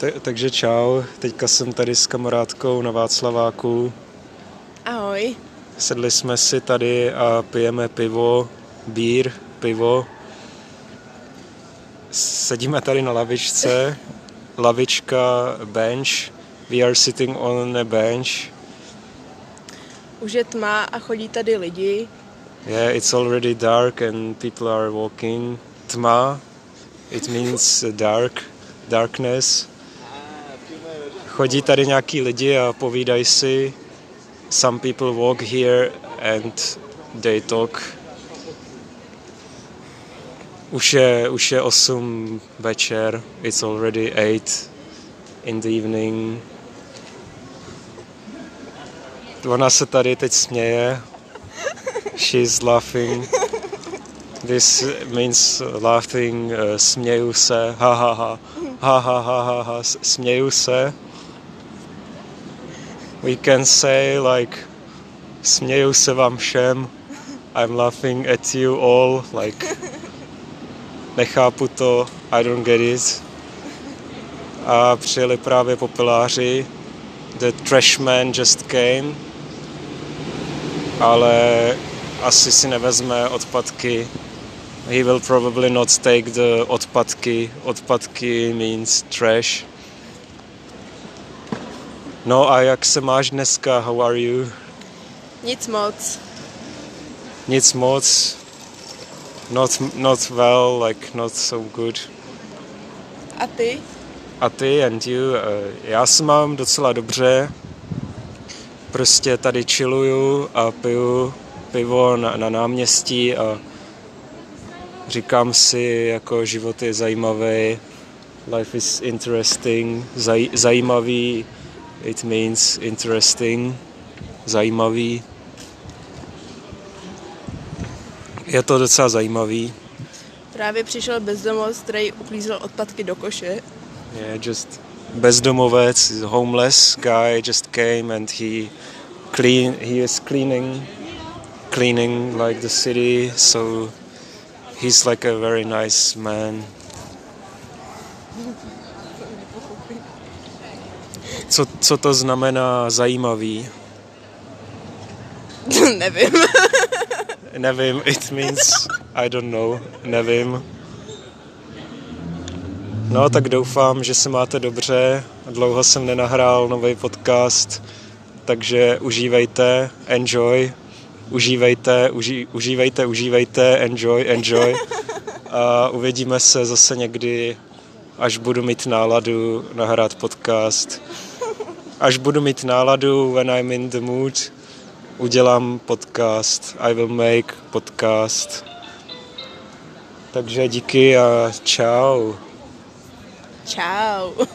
Ta- takže čau, teďka jsem tady s kamarádkou na Václaváku. Ahoj. Sedli jsme si tady a pijeme pivo, bír, pivo. Sedíme tady na lavičce, lavička, bench. We are sitting on a bench. Už je tma a chodí tady lidi. Yeah, it's already dark and people are walking. Tma, it means dark, darkness. Chodí tady nějaký lidi a povídají si. Some people walk here and they talk. Už je, už je 8 večer, it's already 8 in the evening. Ona se tady teď směje. She's laughing. This means laughing, uh, směju se, ha ha ha, ha ha ha ha ha, směju se. We can say like, směju se vám všem, I'm laughing at you all, like, nechápu to, I don't get it. A přijeli právě popeláři, the trashman just came, ale asi si nevezme odpadky. He will probably not take the odpadky. Odpadky means trash. No a jak se máš dneska? How are you? Nic moc. Nic moc. Not, not well, like not so good. A ty? A ty and you? Eh, Já se mám docela dobře. Prostě tady chilluju a piju pivo na, na náměstí a říkám si, jako život je zajímavý, life is interesting, zaj, zajímavý, it means interesting, zajímavý. Je to docela zajímavý. Právě přišel bezdomovec, který uklízel odpadky do koše. Yeah, just bezdomovec, homeless guy just came and he clean he is cleaning cleaning like the city so he's like a very nice man. Co, co to znamená zajímavý? Nevím. Nevím, it means I don't know, nevím. No, tak doufám, že se máte dobře. Dlouho jsem nenahrál nový podcast, takže užívejte, enjoy, užívejte, uži, užívejte, užívejte, enjoy, enjoy. A uvidíme se zase někdy, až budu mít náladu nahrát podcast. Až budu mít náladu, when I'm in the mood, udělám podcast. I will make podcast. Takže díky a čau. Čau.